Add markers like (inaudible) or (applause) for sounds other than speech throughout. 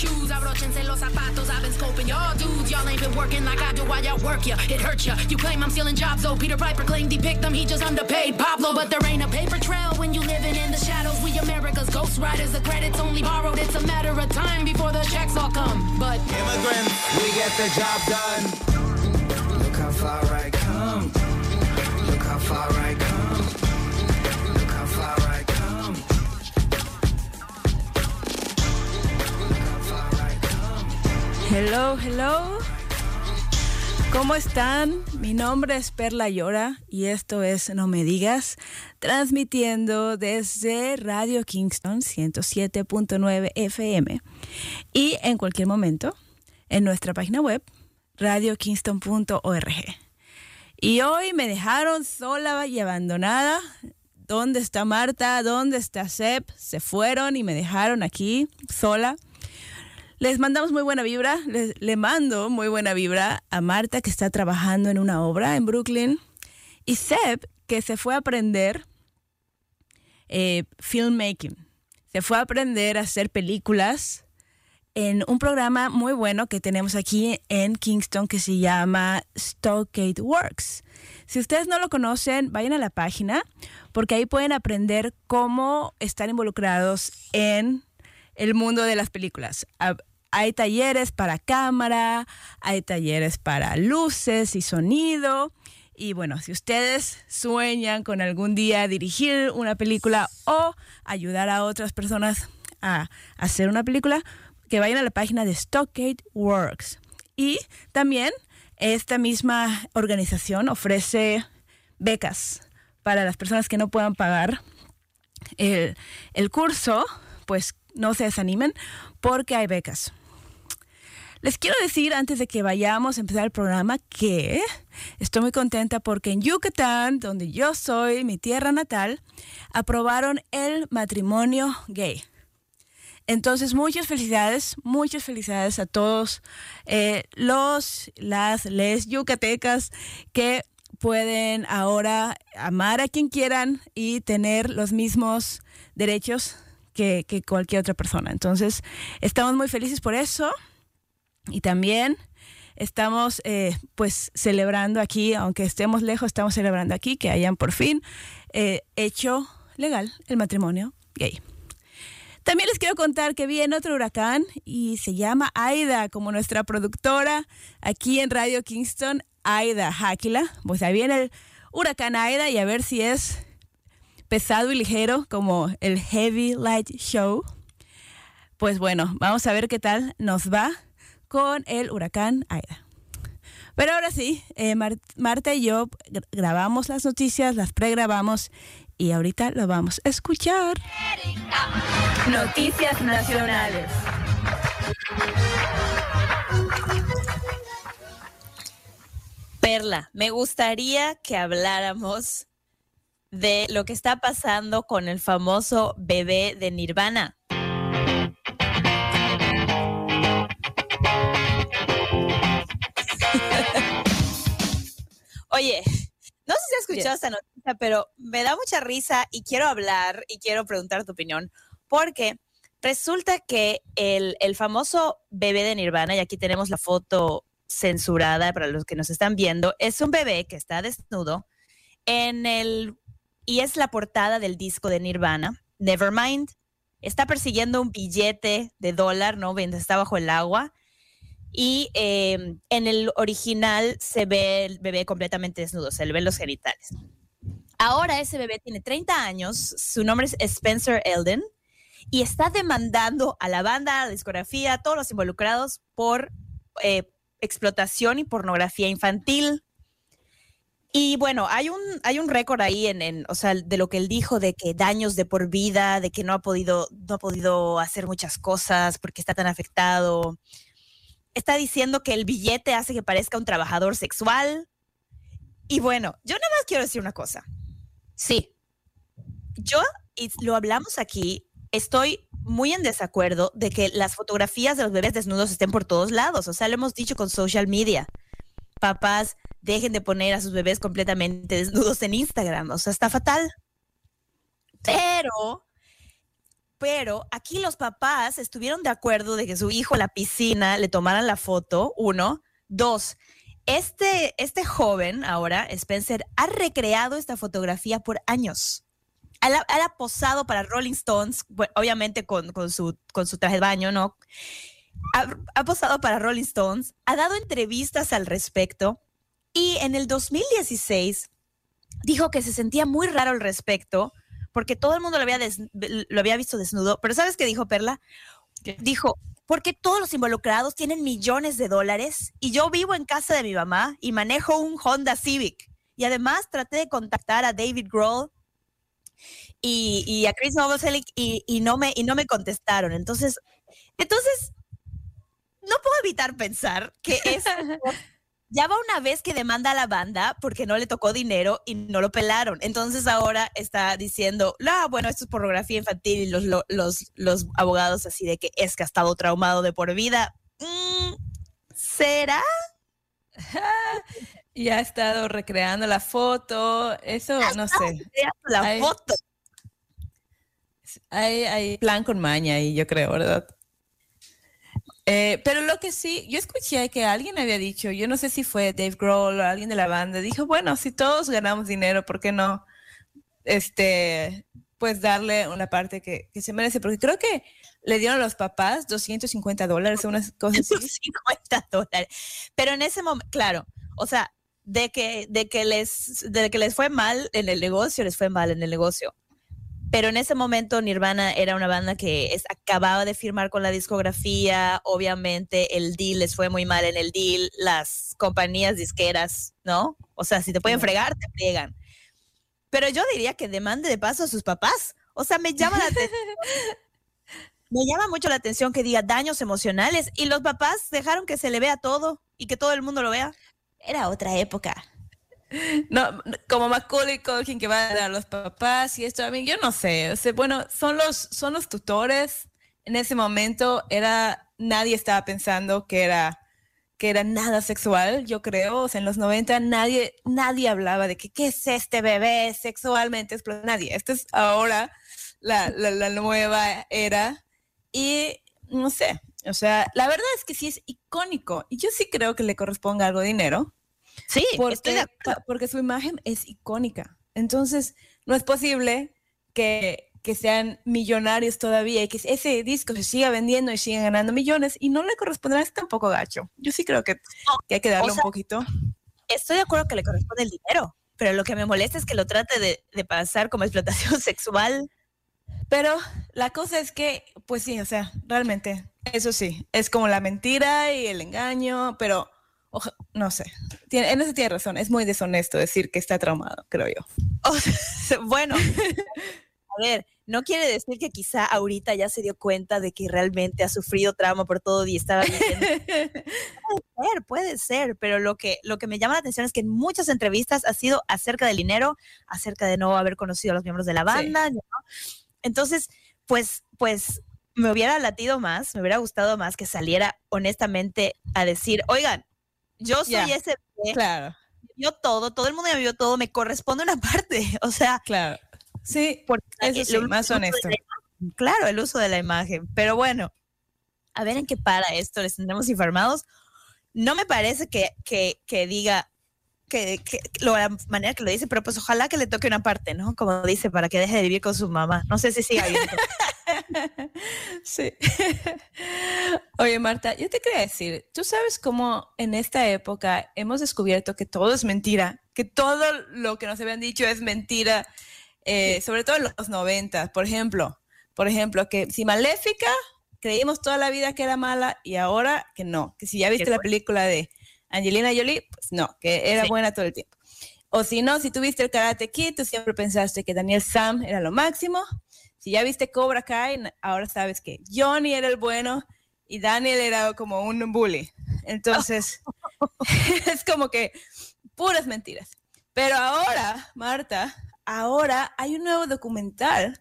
shoes. Abrochense los zapatos. I've been scoping y'all dudes. Y'all ain't been working like I do while y'all work ya. It hurts ya. You claim I'm stealing jobs, though. Peter Piper claimed he picked them. He just underpaid Pablo. But there ain't a paper trail when you living in the shadows. We America's ghost riders. The credit's only borrowed. It's a matter of time before the checks all come. But immigrants, we get the job done. Look how far I come. Look how far I come. Hello, hello. ¿Cómo están? Mi nombre es Perla Llora y esto es No Me Digas, transmitiendo desde Radio Kingston 107.9 FM y en cualquier momento en nuestra página web radiokingston.org. Y hoy me dejaron sola y abandonada. ¿Dónde está Marta? ¿Dónde está Seb? Se fueron y me dejaron aquí sola. Les mandamos muy buena vibra, les, le mando muy buena vibra a Marta que está trabajando en una obra en Brooklyn y Seb que se fue a aprender eh, filmmaking, se fue a aprender a hacer películas en un programa muy bueno que tenemos aquí en Kingston que se llama Stockade Works. Si ustedes no lo conocen, vayan a la página porque ahí pueden aprender cómo estar involucrados en el mundo de las películas. Hay talleres para cámara, hay talleres para luces y sonido. Y bueno, si ustedes sueñan con algún día dirigir una película o ayudar a otras personas a hacer una película, que vayan a la página de Stockade Works. Y también esta misma organización ofrece becas para las personas que no puedan pagar el, el curso, pues no se desanimen porque hay becas. Les quiero decir antes de que vayamos a empezar el programa que estoy muy contenta porque en Yucatán, donde yo soy, mi tierra natal, aprobaron el matrimonio gay. Entonces, muchas felicidades, muchas felicidades a todos eh, los, las, les yucatecas que pueden ahora amar a quien quieran y tener los mismos derechos que, que cualquier otra persona. Entonces, estamos muy felices por eso. Y también estamos eh, pues celebrando aquí, aunque estemos lejos, estamos celebrando aquí que hayan por fin eh, hecho legal el matrimonio gay. También les quiero contar que viene otro huracán y se llama Aida, como nuestra productora aquí en Radio Kingston, Aida Háquila. Pues ahí viene el huracán Aida y a ver si es pesado y ligero como el Heavy Light Show. Pues bueno, vamos a ver qué tal nos va con el huracán Aida. Pero ahora sí, eh, Marta y yo grabamos las noticias, las pregrabamos y ahorita lo vamos a escuchar. Noticias nacionales. Perla, me gustaría que habláramos de lo que está pasando con el famoso bebé de Nirvana. Escuchado esta noticia, pero me da mucha risa y quiero hablar y quiero preguntar tu opinión, porque resulta que el, el famoso bebé de Nirvana, y aquí tenemos la foto censurada para los que nos están viendo, es un bebé que está desnudo en el y es la portada del disco de Nirvana, Nevermind. Está persiguiendo un billete de dólar, ¿no? Está bajo el agua. Y eh, en el original se ve el bebé completamente desnudo, se le ven los genitales. Ahora ese bebé tiene 30 años, su nombre es Spencer Elden y está demandando a la banda, a la discografía, a todos los involucrados por eh, explotación y pornografía infantil. Y bueno, hay un, hay un récord ahí en, en, o sea, de lo que él dijo, de que daños de por vida, de que no ha podido, no ha podido hacer muchas cosas porque está tan afectado está diciendo que el billete hace que parezca un trabajador sexual. Y bueno, yo nada más quiero decir una cosa. Sí, yo, y lo hablamos aquí, estoy muy en desacuerdo de que las fotografías de los bebés desnudos estén por todos lados. O sea, lo hemos dicho con social media. Papás, dejen de poner a sus bebés completamente desnudos en Instagram. O sea, está fatal. Pero pero aquí los papás estuvieron de acuerdo de que su hijo en la piscina le tomaran la foto, uno. Dos, este, este joven ahora, Spencer, ha recreado esta fotografía por años. Él ha, posado para Rolling Stones, obviamente con, con su, con su traje de baño, ¿no? Ha, ha posado para Rolling Stones, ha dado entrevistas al respecto y en el 2016 dijo que se sentía muy raro al respecto porque todo el mundo lo había, des- lo había visto desnudo. Pero ¿sabes qué dijo Perla? Dijo, porque todos los involucrados tienen millones de dólares y yo vivo en casa de mi mamá y manejo un Honda Civic. Y además traté de contactar a David Grohl y, y a Chris Novoselic y, y no me, y no me contestaron. Entonces, entonces, no puedo evitar pensar que es (laughs) ya va una vez que demanda a la banda porque no le tocó dinero y no lo pelaron. Entonces ahora está diciendo, ah, bueno, esto es pornografía infantil y los, lo- los, los abogados así de que es que ha estado traumado de por vida. Mm, ¿Será? (laughs) Y ha estado recreando la foto. Eso, no sé. La foto. Hay, hay plan con maña ahí, yo creo, ¿verdad? Eh, pero lo que sí, yo escuché que alguien había dicho, yo no sé si fue Dave Grohl o alguien de la banda, dijo, bueno, si todos ganamos dinero, ¿por qué no? Este, pues darle una parte que, que se merece, porque creo que le dieron a los papás 250 dólares, unas cosas así. 50 dólares. Pero en ese momento, claro, o sea, de que, de que les, de que les fue mal en el negocio, les fue mal en el negocio. Pero en ese momento Nirvana era una banda que es- acababa de firmar con la discografía, obviamente el deal les fue muy mal en el deal, las compañías disqueras, ¿no? O sea, si te pueden fregar, te fregan. Pero yo diría que demande de paso a sus papás. O sea, me llama la atención. (laughs) Me llama mucho la atención que diga daños emocionales y los papás dejaron que se le vea todo y que todo el mundo lo vea. Era otra época. (laughs) No, como Macaulay Culkin que va a dar a los papás y esto, a yo no sé, o sea, bueno, son los, son los tutores. En ese momento era, nadie estaba pensando que era, que era nada sexual, yo creo. O sea, en los 90 nadie, nadie hablaba de que qué es este bebé sexualmente. Nadie. Esto es ahora la, la, la nueva era. Y no sé, o sea, la verdad es que sí es icónico. Y yo sí creo que le corresponde algo de dinero Sí, estoy porque, de acuerdo. porque su imagen es icónica. Entonces, no es posible que, que sean millonarios todavía y que ese disco se siga vendiendo y sigan ganando millones y no le corresponderá, es tampoco gacho. Yo sí creo que, que hay que darle o sea, un poquito. Estoy de acuerdo que le corresponde el dinero, pero lo que me molesta es que lo trate de, de pasar como explotación (laughs) sexual. Pero la cosa es que, pues sí, o sea, realmente, eso sí, es como la mentira y el engaño, pero oja- no sé, tiene, en eso tiene razón, es muy deshonesto decir que está traumado, creo yo. O sea, (laughs) bueno, a ver, no quiere decir que quizá ahorita ya se dio cuenta de que realmente ha sufrido trauma por todo y estaba viviendo. (laughs) Puede ser, puede ser, pero lo que, lo que me llama la atención es que en muchas entrevistas ha sido acerca del dinero, acerca de no haber conocido a los miembros de la banda. ¿no? Entonces, pues, pues me hubiera latido más, me hubiera gustado más que saliera honestamente a decir, oigan, yo soy Ya. ese bebé, claro, vio todo, todo el mundo me vio todo, me corresponde una (laughs) parte. O sea, claro. Sí, por Eso sí, más honesto. Claro, el uso de la imagen. Pero bueno, a ver en qué para esto, les tendremos informados. No me parece que, que, que diga que, que lo, la manera que lo dice, pero pues ojalá que le toque una parte, ¿no? Como dice, para que deje de vivir con su mamá. No sé si siga viendo. (laughs) (laughs) Sí. Oye, Marta, yo te quería decir, tú sabes cómo en esta época hemos descubierto que todo es mentira, que todo lo que nos habían dicho es mentira, eh, sobre todo en los 90, por ejemplo. Por ejemplo, que si Maléfica creímos toda la vida que era mala y ahora que no, que si ya viste la película de Angelina Jolie, pues no, que era Sí. buena todo el tiempo. O si no, si tuviste el Karate Kid, tú siempre pensaste que Daniel Sam era lo máximo. Si ya viste Cobra Kai, ahora sabes que Johnny era el bueno y Daniel era como un bully. Entonces, (laughs) (laughs) es como que puras mentiras. Pero ahora, Marta, ahora hay un nuevo documental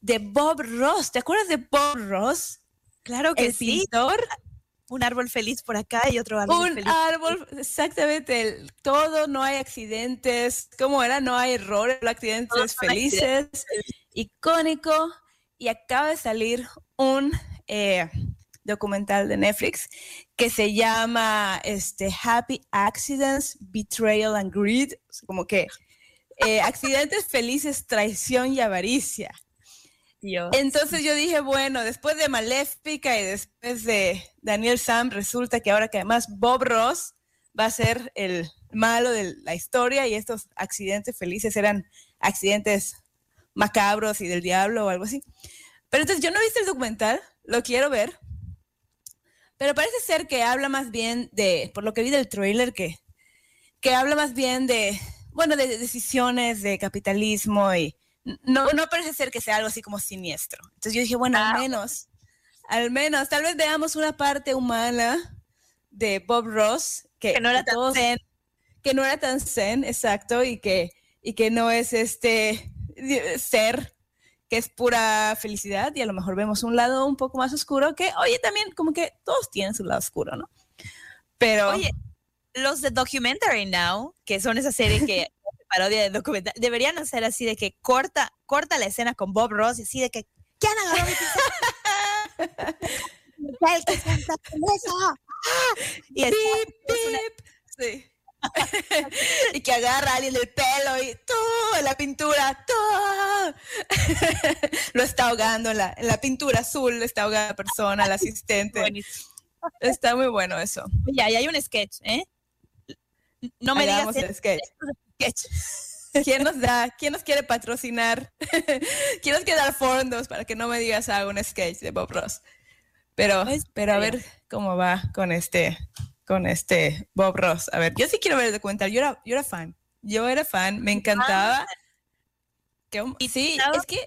de Bob Ross. ¿Te acuerdas de Bob Ross? claro que El sí. pintor. Un árbol feliz por acá y otro árbol Un feliz. árbol, exactamente, el- todo, no hay accidentes, ¿cómo era? No hay errores, accidentes felices, icónico. y acaba de salir un eh, documental de Netflix que se llama este, Happy Accidents, Betrayal and Greed, como que eh, accidentes felices, traición y avaricia. Entonces yo dije, bueno, después de Maléfica y después de Daniel Sam, resulta que ahora que además Bob Ross va a ser el malo de la historia y estos accidentes felices eran accidentes macabros y del diablo o algo así. Pero entonces yo no he visto el documental, lo quiero ver, pero parece ser que habla más bien de, por lo que vi del trailer, que, que habla más bien de, bueno, de decisiones, de capitalismo y no, no parece ser que sea algo así como siniestro. Entonces yo dije, bueno, al ah. menos, al menos, tal vez veamos una parte humana de Bob Ross que, no era tan zen. Que no era tan zen, exacto, y que, y que no es este ser que es pura felicidad y a lo mejor vemos un lado un poco más oscuro que, oye, también como que todos tienen su lado oscuro, ¿no? Pero... Oye, los de Documentary Now, que son esa serie que parodia de documental. Deberían hacer así de que corta, corta la escena con Bob Ross y así de que, ¿quién agarró mi El que Y es, Sí. (laughs) y que agarra a alguien del pelo y todo la pintura, todo. (laughs) lo está ahogando en la, en la pintura azul, está ahogando la persona, el (laughs) asistente. Está muy bueno eso. Ya, y hay un sketch, ¿eh? No me digas el sketch. ¿Quién nos da? ¿Quién nos quiere patrocinar? (laughs) ¿Quién nos quiere dar fondos para que no me digas algo un sketch de Bob Ross? Pero, pero a ver cómo va con este, con este Bob Ross. A ver, yo sí quiero ver el documental. Yo era, yo era fan. Yo era fan, me encantaba. y sí, es que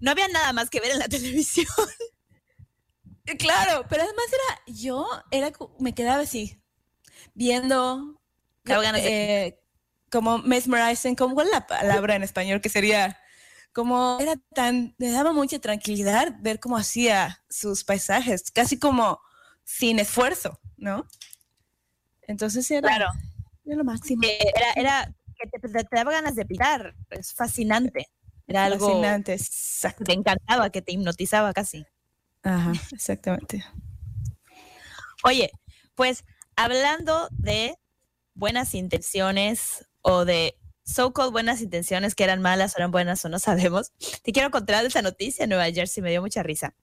no había nada más que ver en la (laughs) televisión. Claro, pero además era, yo era, me quedaba así, viendo eh, como mesmerizing, como es la palabra en español que sería como era tan, me daba mucha tranquilidad ver cómo hacía sus paisajes, casi como sin esfuerzo, ¿no? Entonces era, claro. era lo máximo. Era, era que te, daba ganas de pintar, es fascinante. Era algo fascinante, te encantaba, que te hipnotizaba casi. Ajá, exactamente. Oye, pues hablando de buenas intenciones o de so-called buenas intenciones que eran malas o eran buenas o no sabemos, te quiero contar esta noticia en Nueva Jersey, me dio mucha risa.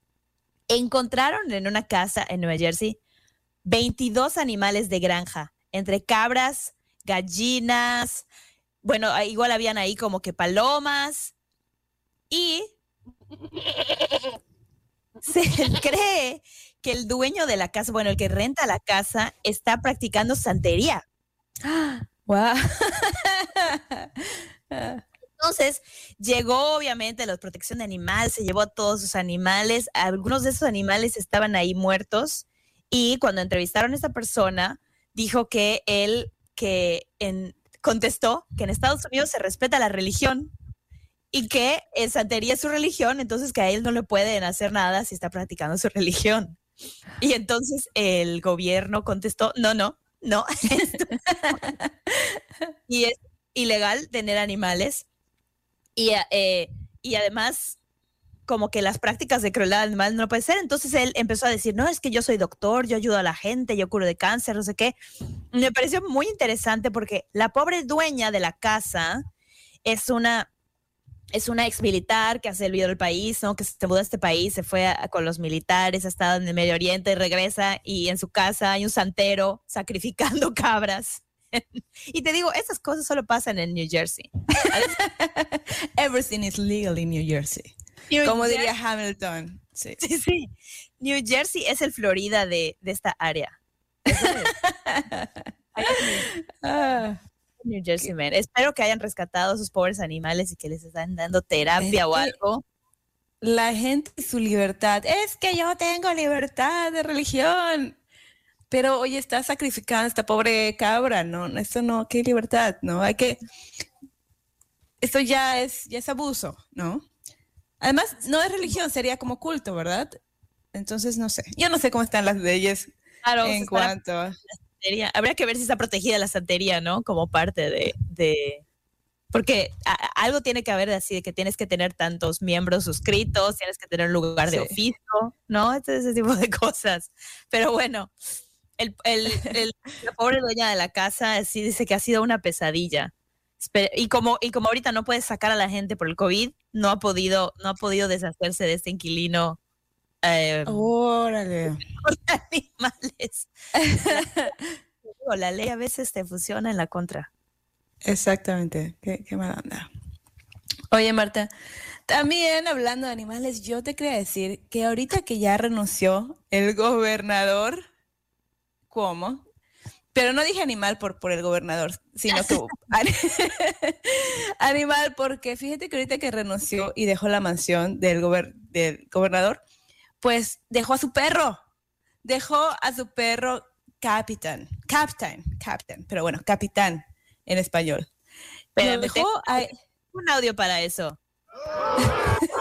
Encontraron en una casa en Nueva Jersey 22 animales de granja, entre cabras, gallinas, bueno, igual habían ahí como que palomas y (laughs) se cree que el dueño de la casa, bueno, el que renta la casa, está practicando santería. ¡Ah! Entonces, llegó obviamente la protección de animales, se llevó a todos sus animales, algunos de esos animales estaban ahí muertos y cuando entrevistaron a esta persona, dijo que él, que contestó que en Estados Unidos se respeta la religión y que santería es su religión, entonces que a él no le pueden hacer nada si está practicando su (laughs) religión. Y entonces el gobierno contestó, no, no, no. (laughs) (laughs) y es ilegal tener animales. Y, eh, y además, como que las prácticas de crueldad animal no puede ser. Entonces él empezó a decir, no, es que yo soy doctor, yo ayudo a la gente, yo curo de cáncer, no sé qué. Me pareció muy interesante porque la pobre dueña de la casa es una es una ex militar que ha servido al país, ¿no? Que se mudó a este país, se fue con los militares, ha estado en el Medio Oriente, regresa y en su casa hay un santero sacrificando (laughs) cabras. y te digo, esas cosas solo pasan en New Jersey. (laughs) Everything is legal in New Jersey. Como diría Hamilton. Sí. sí. sí, New Jersey es el Florida de, de esta área. (laughs) New Jersey Man. Espero que hayan rescatado a sus pobres animales y que les están dando terapia o algo. La gente y su libertad. Es que yo tengo libertad de religión. Pero oye, está sacrificando a esta pobre cabra, ¿no? Esto no, qué libertad, ¿no? Hay que. Esto ya es, ya es abuso, ¿no? Además, no es religión, sería como culto, ¿verdad? Entonces, no sé. Yo no sé cómo están las leyes en cuanto Habría que ver si está protegida la santería, ¿no? Como parte de, porque algo tiene que haber de así, de que tienes que tener tantos miembros suscritos, tienes que tener un lugar de oficio, ¿no? ese tipo de cosas. Pero bueno, el, la pobre dueña de la casa sí dice que ha sido una pesadilla. Y como, y como ahorita no puedes sacar a la gente por el COVID, no ha podido, no ha podido deshacerse de este inquilino. Eh, Órale. (laughs) Por animales. (laughs) la ley a veces te funciona en la contra. Exactamente, qué, qué mala onda. Oye, Marta, también hablando de animales, yo te quería decir que ahorita que ya renunció el gobernador, ¿cómo? Pero no dije animal por, por el gobernador, sino que (laughs) animal porque fíjate que ahorita que renunció y dejó la mansión del, del gobernador, pues dejó a su perro, dejó a su perro capitán, captain, captain, pero bueno, capitán en español. Pero dejó un audio para eso. (laughs)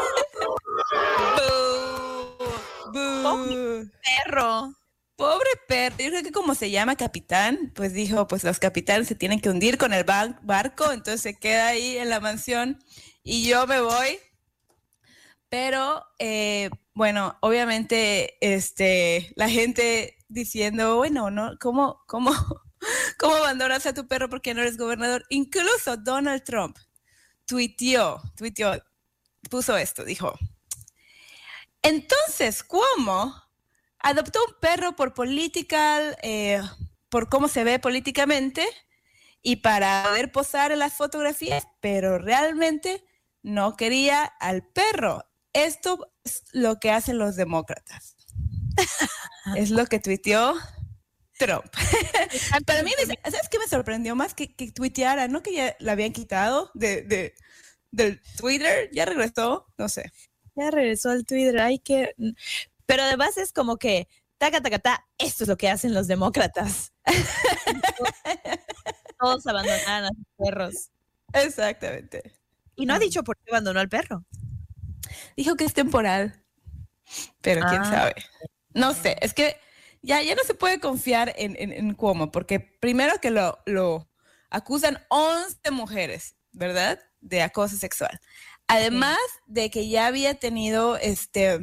perro. Pobre perro. Yo creo que como se llama capitán, pues dijo, pues los capitanes se tienen que hundir con el barco, entonces se queda ahí en la mansión y yo me voy. Pero eh, bueno, obviamente, este, la gente diciendo, bueno, ¿no? ¿Cómo, cómo, (laughs) cómo abandonas a tu perro porque no eres gobernador? Incluso Donald Trump tuiteó, tuiteó, puso esto, dijo, entonces, ¿cómo adoptó un perro por political, eh, por cómo se ve políticamente y para poder posar en las fotografías, pero realmente no quería al perro. Esto es lo que hacen los demócratas. (laughs) es lo que tuiteó Trump. Para mí, ¿sabes qué me sorprendió más? Que, que tuiteara, ¿no? Que ya la habían quitado de, de, del Twitter, ya regresó, no sé. Ya regresó al Twitter, hay que... Pero además es como que, taca, taca, ta, esto es lo que hacen los demócratas. (laughs) Todos abandonan a sus perros. Exactamente. Y no ha dicho por qué abandonó al perro. Dijo que es temporal. Pero quién ah. sabe. No sé, es que ya, ya no se puede confiar en, en, Cuomo, porque primero que lo, lo acusan 11 mujeres, ¿verdad? De acoso sexual. Además de que ya había tenido este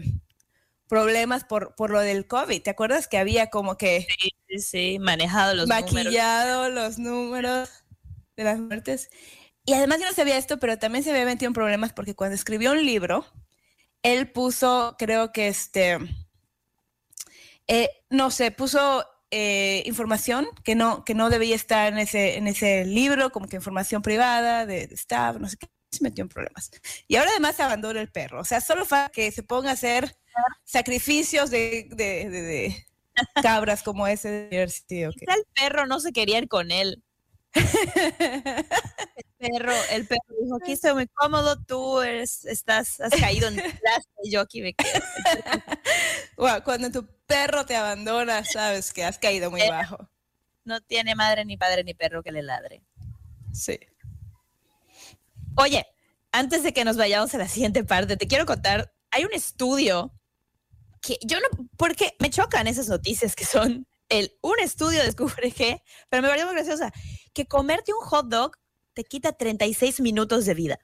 problemas por, por lo del COVID. ¿Te acuerdas que había como que... Sí, sí, manejado los maquillado los números de las muertes. Y además yo no sabía esto, pero también se había metido en problemas porque cuando escribió un libro, él puso, creo que este, eh, no sé, puso eh, información que no, que no debía estar en ese, en ese libro, como que información privada de, de staff, no sé qué, se metió en problemas. Y ahora además abandona el perro. O sea, solo para que se ponga a hacer sacrificios de, de, cabras como ese de El perro no se quería ir con él. (laughs) perro, el perro dijo, aquí estoy muy cómodo, tú eres, estás, has caído en y yo aquí me quedo. (laughs) cuando tu perro te abandona, sabes que has caído muy bajo. No tiene madre ni padre ni perro que le ladre. Sí. Oye, antes de que nos vayamos a la siguiente parte, te quiero contar, hay un estudio que yo no, porque me chocan esas noticias que son el, un estudio descubre que, pero me pareció muy graciosa, que comerte un hot dog te quita 36 minutos de vida.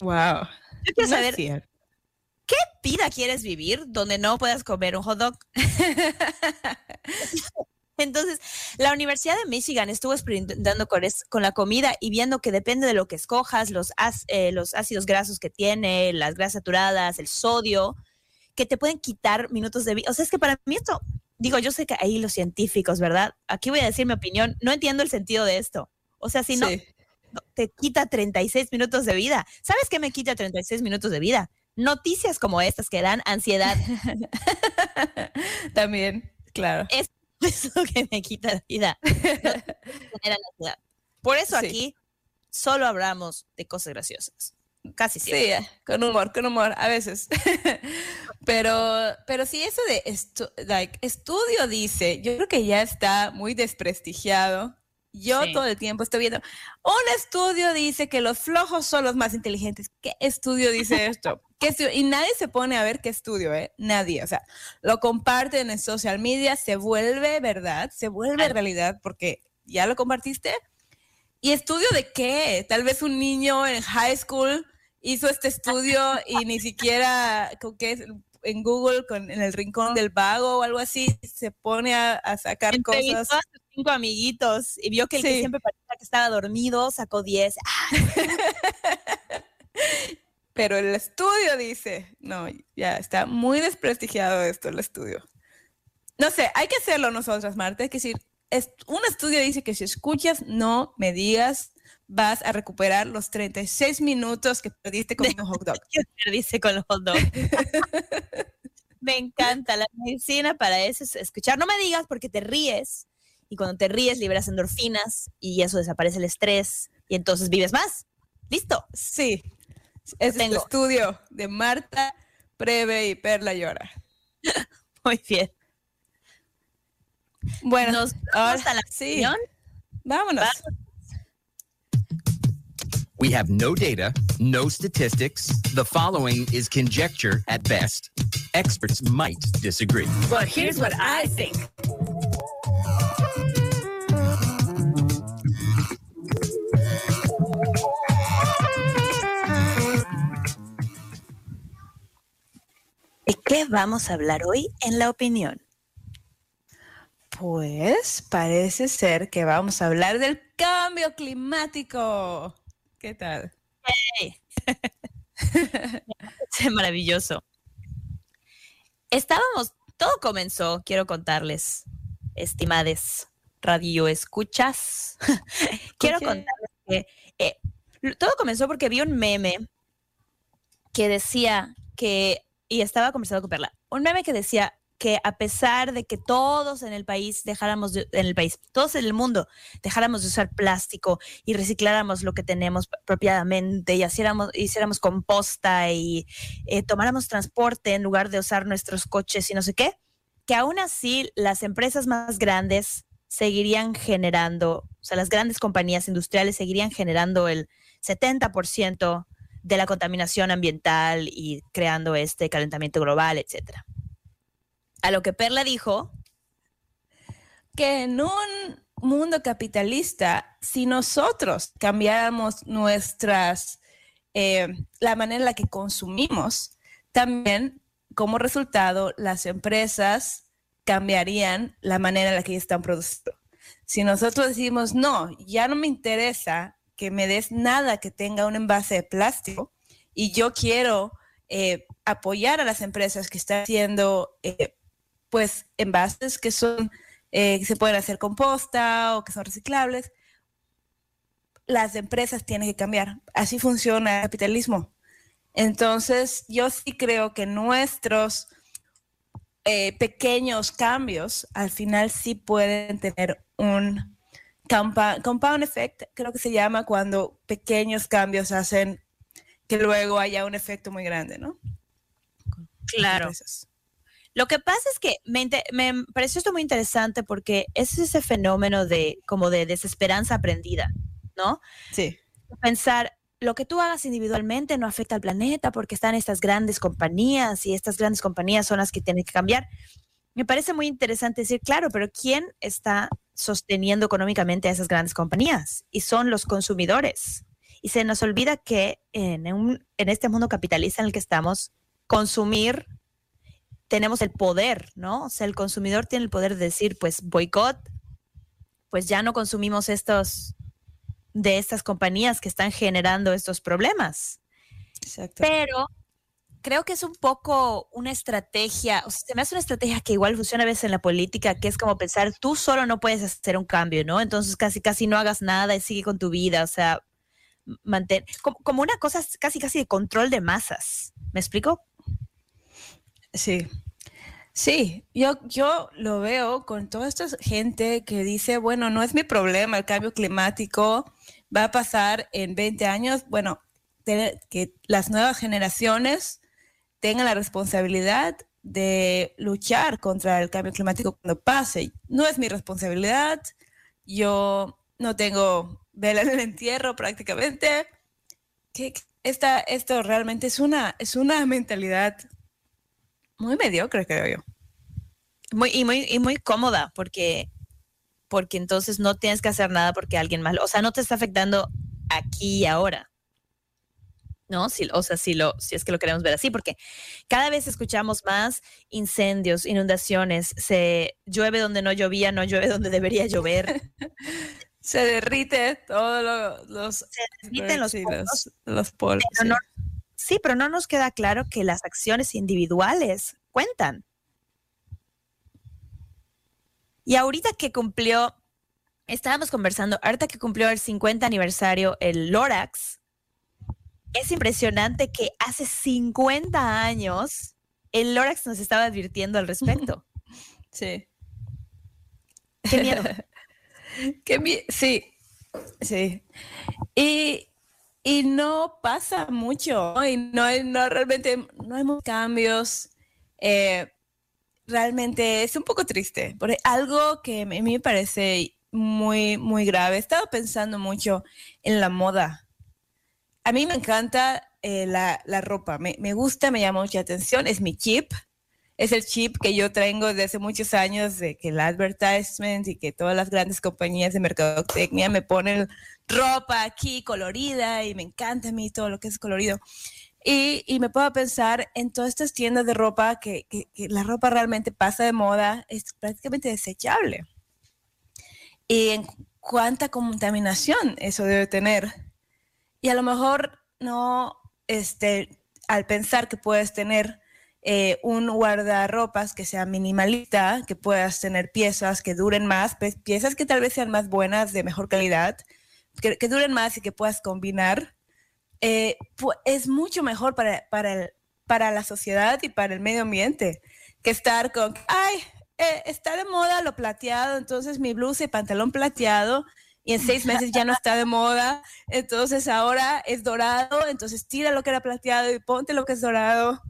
Wow. Yo quiero saber, ¿qué vida quieres vivir donde no puedas comer un hot dog? (laughs) Entonces, la Universidad de Michigan estuvo experimentando con, con, la comida y viendo que depende de lo que escojas, los, eh, los ácidos grasos que tiene, las grasas saturadas, el sodio, que te pueden quitar minutos de vida. O sea, es que para mí esto, digo, yo sé que ahí los científicos, ¿verdad? Aquí voy a decir mi opinión, no entiendo el sentido de esto. O sea, si no, te quita 36 minutos de vida. ¿Sabes qué me quita 36 minutos de vida? Noticias como estas que dan ansiedad. (laughs) También, claro. Es, (laughs) lo que me quita vida. (laughs) ansiedad. Por eso aquí solo hablamos de cosas graciosas. Casi siempre. Sí, con humor, con humor, a veces. pero, pero sí, eso de estudio dice, yo creo que ya está muy desprestigiado. Yo todo el tiempo estoy viendo, un estudio dice que los flojos son los más inteligentes. ¿Qué estudio dice (laughs) esto? ¿Qué Y nadie se pone a ver qué estudio, ¿eh? Nadie. O sea, lo comparten en social media, se vuelve verdad, se vuelve realidad porque ya lo compartiste ¿y estudio de qué? Tal vez un niño en high school hizo este estudio y ni siquiera con qué en Google con, en el rincón del vago o algo así se pone a, a sacar cosas. Cinco amiguitos y vio que el que siempre parecía que estaba dormido sacó 10. Ah, (laughs) Pero el estudio dice, no, ya está muy desprestigiado esto, el estudio. No sé, hay que hacerlo nosotras, Marta. Hay que decir, es, un estudio dice que si escuchas, no me digas, vas a recuperar los 36 minutos que perdiste con un hot dog. (laughs) ¿Qué dice con los hot dogs? (laughs) me encanta la medicina para eso es escuchar. No me digas porque te ríes y cuando te ríes liberas endorfinas y eso desaparece el estrés y entonces vives más. Listo. Sí, es el Tengo. estudio de Marta, Preve y Perla Llora. (laughs) Muy bien. Bueno, Nos ahora vamos a la sí, opinión. vámonos. We have no data, no statistics. The following is conjecture at best. Experts might disagree. But here's what I think. ¿De qué vamos a hablar hoy en la opinión? Pues parece ser que vamos a hablar del cambio climático. ¿Qué tal? Es (laughs) maravilloso. Estábamos, todo comenzó, quiero contarles, estimades radio escuchas. (laughs) quiero contarles que eh, todo comenzó porque vi un meme que decía que, y estaba conversando con Perla, un meme que decía que a pesar de que todos en el país dejáramos, de- en el país, todos en el mundo dejáramos de usar plástico y recicláramos lo que tenemos apropiadamente y hiciéramos, hiciéramos composta y eh, tomáramos transporte en lugar de usar nuestros coches y no sé qué, que aún así las empresas más grandes seguirían generando, o sea, las grandes compañías industriales seguirían generando el 70% de la contaminación ambiental y creando este calentamiento global, etcétera. A lo que Perla dijo, Que en un mundo capitalista, si nosotros cambiáramos nuestras, eh, la manera en la que consumimos, también como resultado las empresas cambiarían la manera en la que están produciendo. Si nosotros decimos, no, ya no me interesa que me des nada que tenga un envase de plástico y yo quiero eh, apoyar a las empresas que están haciendo eh, pues envases que son eh, que se pueden hacer composta o que son reciclables, las empresas tienen que cambiar. Así funciona el capitalismo. Entonces, yo sí creo que nuestros pequeños cambios al final sí pueden tener un compa- compound effect, creo que se llama cuando pequeños cambios hacen que luego haya un efecto muy grande, ¿no? claro. Lo que pasa es que me, me pareció esto muy interesante porque es ese fenómeno de como de desesperanza aprendida, ¿no? Sí. Pensar, lo que tú hagas individualmente no afecta al planeta porque están estas grandes compañías y estas grandes compañías son las que tienen que cambiar. Me parece muy interesante decir, claro, pero ¿quién está sosteniendo económicamente a esas grandes compañías? Y son los consumidores. Y se nos olvida que en, un- en este mundo capitalista en el que estamos, consumir tenemos el poder, ¿no? O sea, el consumidor tiene el poder de decir, pues boicot, pues ya no consumimos estos de estas compañías que están generando estos problemas. Exacto. Pero creo que es un poco una estrategia, o sea, se me hace una estrategia que igual funciona a veces en la política, que es como pensar, tú solo no puedes hacer un cambio, ¿no? Entonces casi, casi no hagas nada y sigue con tu vida, o sea, mantén, como, como una cosa casi, casi de control de masas. ¿Me explico? Sí. Sí, yo, yo lo veo con toda esta gente que dice, bueno, no es mi problema, el cambio climático va a pasar en 20 años. Bueno, que las nuevas generaciones tengan la responsabilidad de luchar contra el cambio climático cuando pase. No es mi responsabilidad, yo no tengo vela en el entierro prácticamente. Que esta, esto realmente es una, es una mentalidad muy mediocre, creo yo. Muy, y, muy, y muy cómoda, porque porque entonces no tienes que hacer nada porque alguien más, o sea, no te está afectando aquí y ahora. ¿No? Si, o sea, si, lo, si es que lo queremos ver así, porque cada vez escuchamos más incendios, inundaciones, se llueve donde no llovía, no llueve donde debería llover. (laughs) se derrite todos los, se derriten los, los, polos. sí, pero no nos queda claro que las acciones individuales cuentan. Y ahorita que cumplió, estábamos conversando, ahorita que cumplió el 50 aniversario el Lorax, es impresionante que hace 50 años el Lorax nos estaba advirtiendo al respecto. (laughs) Sí. Qué miedo. (laughs) Qué sí, sí. Y, y, no pasa mucho, y no, hay, no realmente, no hay muchos cambios. Eh, realmente es un poco triste, porque algo que a mí me parece muy, muy grave. He estado pensando mucho en la moda. A mí me encanta eh, la, ropa, me, gusta, me llama mucha atención, es mi chip. Es el chip que yo tengo desde hace muchos años de que el advertisement y que todas las grandes compañías de mercadotecnia me ponen ropa aquí colorida y me encanta a mí todo lo que es colorido. Y, y, me puedo pensar en todas estas tiendas de ropa que, que, la ropa realmente pasa de moda, es prácticamente desechable. Y en cuánta contaminación eso debe tener. Y a lo mejor no, este, al pensar que puedes tener eh, un guardarropas que sea minimalista, que puedas tener piezas que duren más, piezas que tal vez sean más buenas, de mejor calidad, que, duren más y que puedas combinar eh, es mucho mejor para, para, para la sociedad y para el medio ambiente que estar con, ay, eh, está de moda lo plateado, entonces mi blusa y pantalón plateado y en seis meses ya no está de moda, entonces ahora es dorado, entonces tira lo que era plateado y ponte lo que es dorado.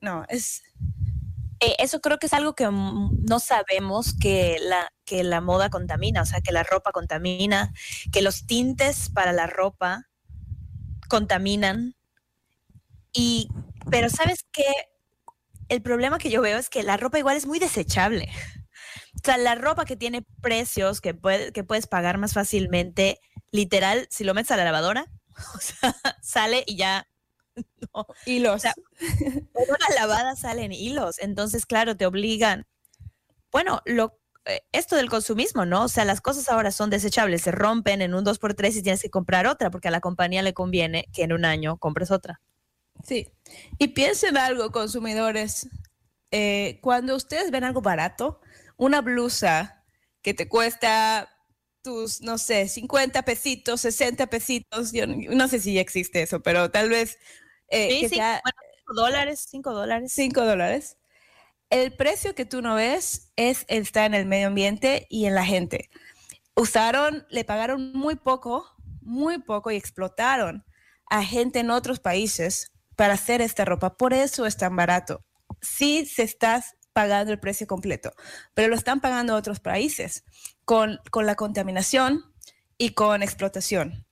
No, es... Eh, eso creo que es algo que no sabemos que la, que la moda contamina, o sea, que la ropa contamina, que los tintes para la ropa contaminan. Y, pero ¿sabes qué? El problema que yo veo es que la ropa igual es muy desechable. O sea, la ropa que tiene precios que, que puedes pagar más fácilmente, literal, si lo metes a la lavadora, (laughs) o sea, sale y ya. (laughs) hilos. O sea, una lavada salen hilos. Entonces, claro, te obligan. Bueno, lo, eh, esto del consumismo, ¿no? O sea, las cosas ahora son desechables, se rompen en un 2x3 y tienes que comprar otra porque a la compañía le conviene que en un año compres otra. Sí. Y piensen algo, consumidores. Eh, cuando ustedes ven algo barato, una blusa que te cuesta tus, no sé, 50 pesitos, 60 pesitos, yo no sé si ya existe eso, pero tal vez... Eh, sí, sí, dólares, 5 dólares. 5 dólares el precio que tú no ves es está en el medio ambiente y en la gente. Usaron, le pagaron muy poco, muy poco y explotaron a gente en otros países para hacer esta ropa. Por eso es tan barato. Sí se está pagando el precio completo, pero lo están pagando otros países con, con la contaminación y con explotación.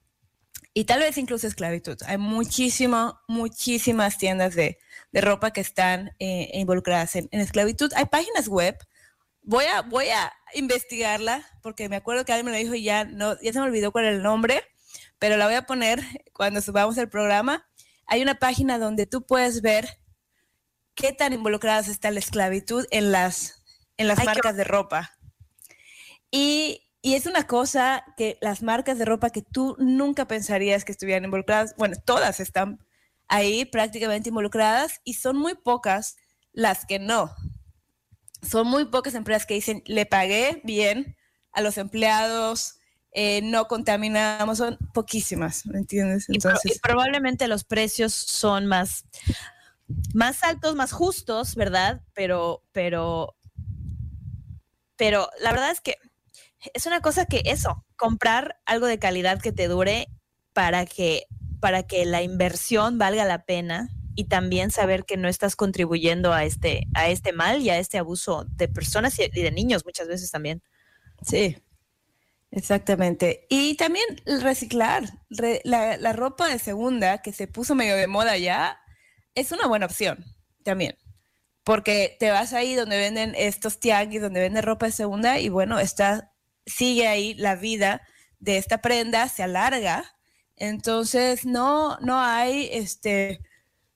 Y tal vez incluso esclavitud. Hay muchísimo, muchísimas tiendas de, de ropa que están eh, involucradas en, esclavitud. Hay páginas web. Voy a, voy a investigarla porque me acuerdo que alguien me lo dijo y ya, no, ya se me olvidó cuál era el nombre, pero la voy a poner cuando subamos el programa. Hay una página donde tú puedes ver qué tan involucradas está la esclavitud en las, en las marcas de ropa. Y, y, es una cosa que las marcas de ropa que tú nunca pensarías que estuvieran involucradas, bueno, todas están ahí prácticamente involucradas y son muy pocas las que no. Son muy pocas empresas que dicen, le pagué bien a los empleados, eh, no contaminamos, son poquísimas, ¿me entiendes? Entonces, y, probablemente los precios son más, más altos, más justos, ¿verdad? Pero, pero, pero la verdad es que es una cosa que eso, comprar algo de calidad que te dure para que para que la inversión valga la pena y también saber que no estás contribuyendo a este, a este mal y a este abuso de personas y de niños muchas veces también. Sí, exactamente. Y también reciclar. la, ropa de segunda que se puso medio de moda ya es una buena opción también. Porque te vas ahí donde venden estos tianguis, donde venden ropa de segunda y bueno, está sigue ahí la vida de esta prenda, se alarga. Entonces, no, no hay este,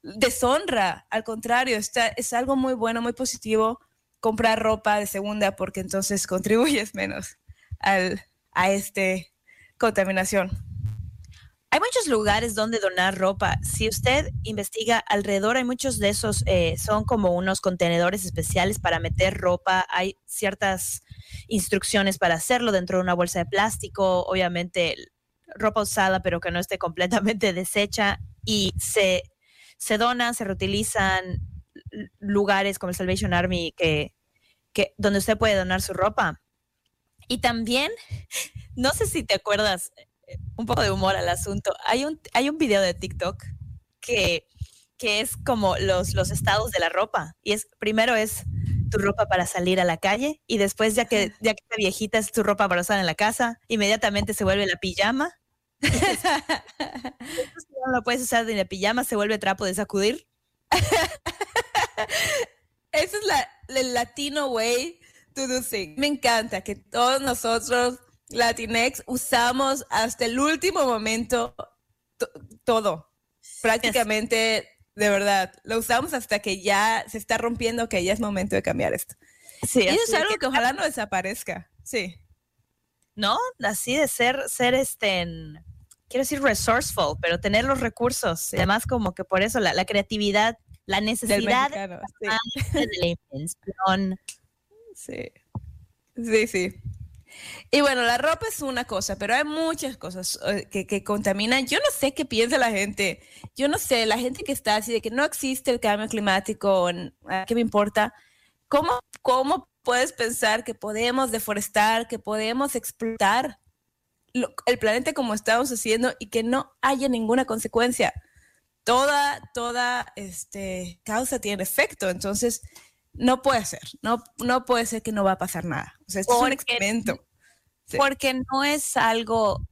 deshonra, al contrario, está, es algo muy bueno, muy positivo comprar ropa de segunda porque entonces (laughs) contribuyes menos al, a este contaminación. Hay muchos lugares donde donar ropa. Si usted investiga alrededor, hay muchos de esos, eh, son como unos contenedores especiales para meter ropa. Hay ciertas instrucciones para hacerlo dentro de una bolsa de plástico, obviamente ropa usada, pero que no esté completamente (laughs) deshecha y se, se donan, se reutilizan lugares como el Salvation Army que, que, donde usted puede donar su ropa. Y también, no sé si te acuerdas, un poco de humor al asunto. Hay un, hay un video de TikTok que, que es como los, los estados de la ropa. Y es, primero es tu ropa para salir a la calle y después ya que ya que viejita es tu ropa para usar en la casa, inmediatamente se vuelve la pijama. (laughs) no lo puedes usar de la pijama, se vuelve trapo de sacudir. (laughs) Ese es la, el latino way to do things. Me encanta que todos nosotros Latinex usamos hasta el último momento todo. Prácticamente, de verdad, lo usamos hasta que ya se está rompiendo, que ya es momento de cambiar esto. Sí, y eso es algo que, ojalá no desaparezca. Sí. ¿No? Así de ser, ser este, quiero decir resourceful, pero tener los recursos. además, como que por eso la, creatividad, la necesidad (laughs) de la invención. Sí. Sí, sí. Y bueno, la ropa es una cosa, pero hay muchas cosas eh, que, contaminan. Yo no sé qué piensa la gente. Yo no sé, la gente que está así de que no existe el cambio climático, ¿qué me importa? ¿Cómo, ¿Cómo puedes pensar que podemos deforestar, que podemos explotar el planeta como estamos haciendo y que no haya ninguna consecuencia? Toda, toda este, causa tiene efecto. Entonces, no puede ser, no, no puede ser que no va a pasar nada. O sea, es un experimento. Porque no es algo,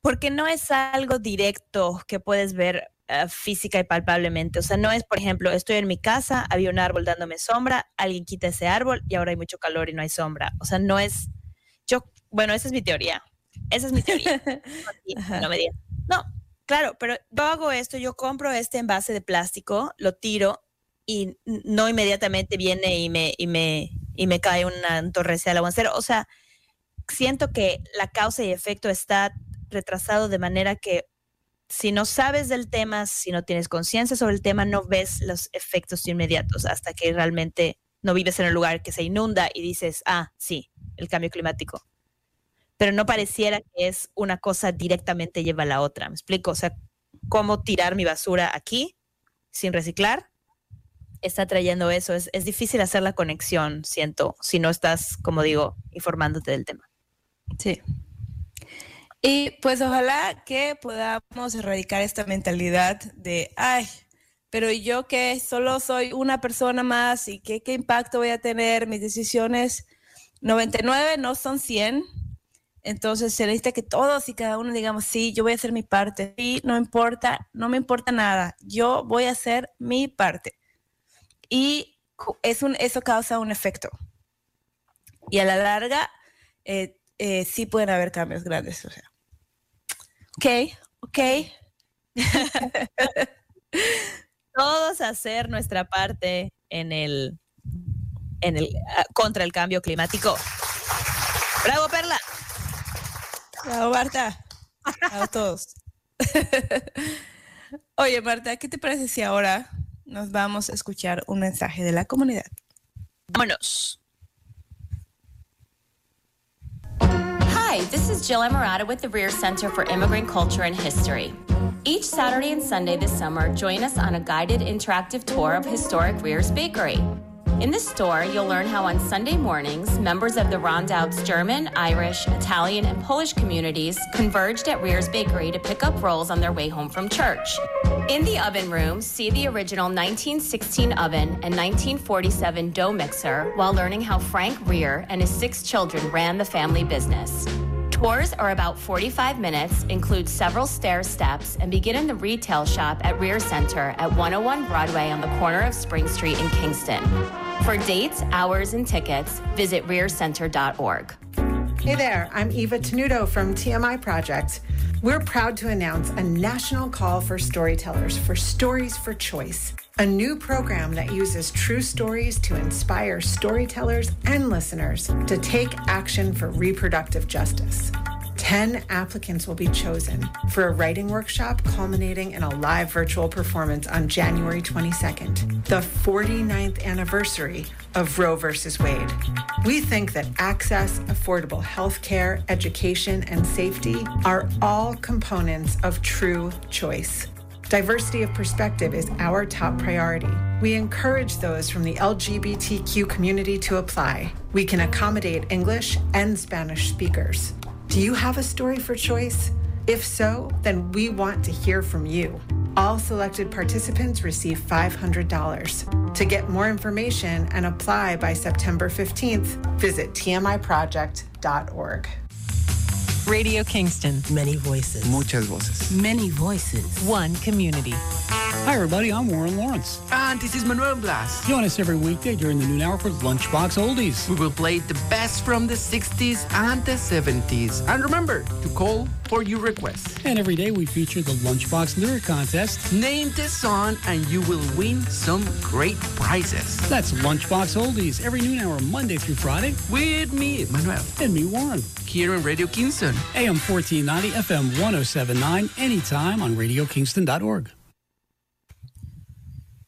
porque no es algo directo que puedes ver eh, física y palpablemente. O sea, no es, por ejemplo, estoy en mi casa, había un árbol dándome sombra, alguien quita ese árbol y ahora hay mucho calor y no hay sombra. O sea, no es, yo, bueno, esa es mi teoría. Esa es mi teoría. (laughs) no me digas. No, claro, pero yo hago esto, yo compro este envase de plástico, lo tiro y no inmediatamente viene y me, y me, y me cae una torre al aguacero. O sea, siento que la causa y efecto está retrasado de manera que si no sabes del tema, si no tienes conciencia sobre el tema, no ves los efectos inmediatos hasta que realmente no vives en un lugar que se inunda y dices, ah, sí, el cambio climático. Pero no pareciera que es una cosa directamente lleva a la otra. ¿Me explico? O sea, cómo tirar mi basura aquí sin reciclar está trayendo eso. Es, difícil hacer la conexión, siento, si no estás, como digo, informándote del tema. Sí. Y pues ojalá que podamos erradicar esta mentalidad de, ay, pero yo que solo soy una persona más y qué, impacto voy a tener, mis decisiones 99 no son 100. Entonces se necesita que todos y cada uno digamos, sí, yo voy a hacer mi parte. Y no importa, no me importa nada. Yo voy a hacer mi parte. Y es un, eso causa un efecto. Y a la larga, eh, eh, sí pueden haber cambios grandes. O sea. Ok, ok. (laughs) Todos hacer nuestra parte en el, en el ah, contra el cambio climático. Bravo, Perla. Bravo, Marta. A todos. (laughs) Oye, Marta, ¿qué te parece si ahora nos vamos a escuchar un mensaje de la comunidad? Vámonos. Hi, this is Jill Emirata with the Rear Center for Immigrant Culture and History. Each Saturday and Sunday this summer, join us on a guided interactive tour of historic Rear's Bakery. In this store, you'll learn how on Sunday mornings, members of the Rondout's German, Irish, Italian, and Polish communities converged at Rear's Bakery to pick up rolls on their way home from church. In the oven room, see the original 1916 oven and 1947 dough mixer while learning how Frank Rear and his six children ran the family business. Tours are about 45 minutes, include several stair steps, and begin in the retail shop at Rear Center at 101 Broadway on the corner of Spring Street in Kingston. For dates, hours, and tickets, visit rearcenter.org. Hey there, I'm Eva Tenuto from TMI Project. We're proud to announce a national call for storytellers for Stories for Choice, a new program that uses true stories to inspire storytellers and listeners to take action for reproductive justice. 10 applicants will be chosen for a writing workshop culminating in a live virtual performance on January 22nd, the 49th anniversary of Roe versus Wade. We think that access, affordable health care, education, and safety are all components of true choice. Diversity of perspective is our top priority. We encourage those from the LGBTQ community to apply. We can accommodate English and Spanish speakers. Do you have a story for choice? If so, then we want to hear from you. All selected participants receive $500. To get more information and apply by September 15th, visit tmiproject.org. Radio Kingston. Many voices. Muchas voces. Many voices. One community. Hi, everybody. I'm Warren Lawrence. And this is Manuel Blas. Join us every weekday during the noon hour for Lunchbox Oldies. We will play the best from the 60s and the 70s. And remember to call for your requests. And every day we feature the Lunchbox Lyric Contest. Name the song and you will win some great prizes. That's Lunchbox Oldies every noon hour, Monday through Friday. With me, Manuel. And me, Warren. Here on Radio Kingston. AM 1490, FM 1079, anytime on RadioKingston.org.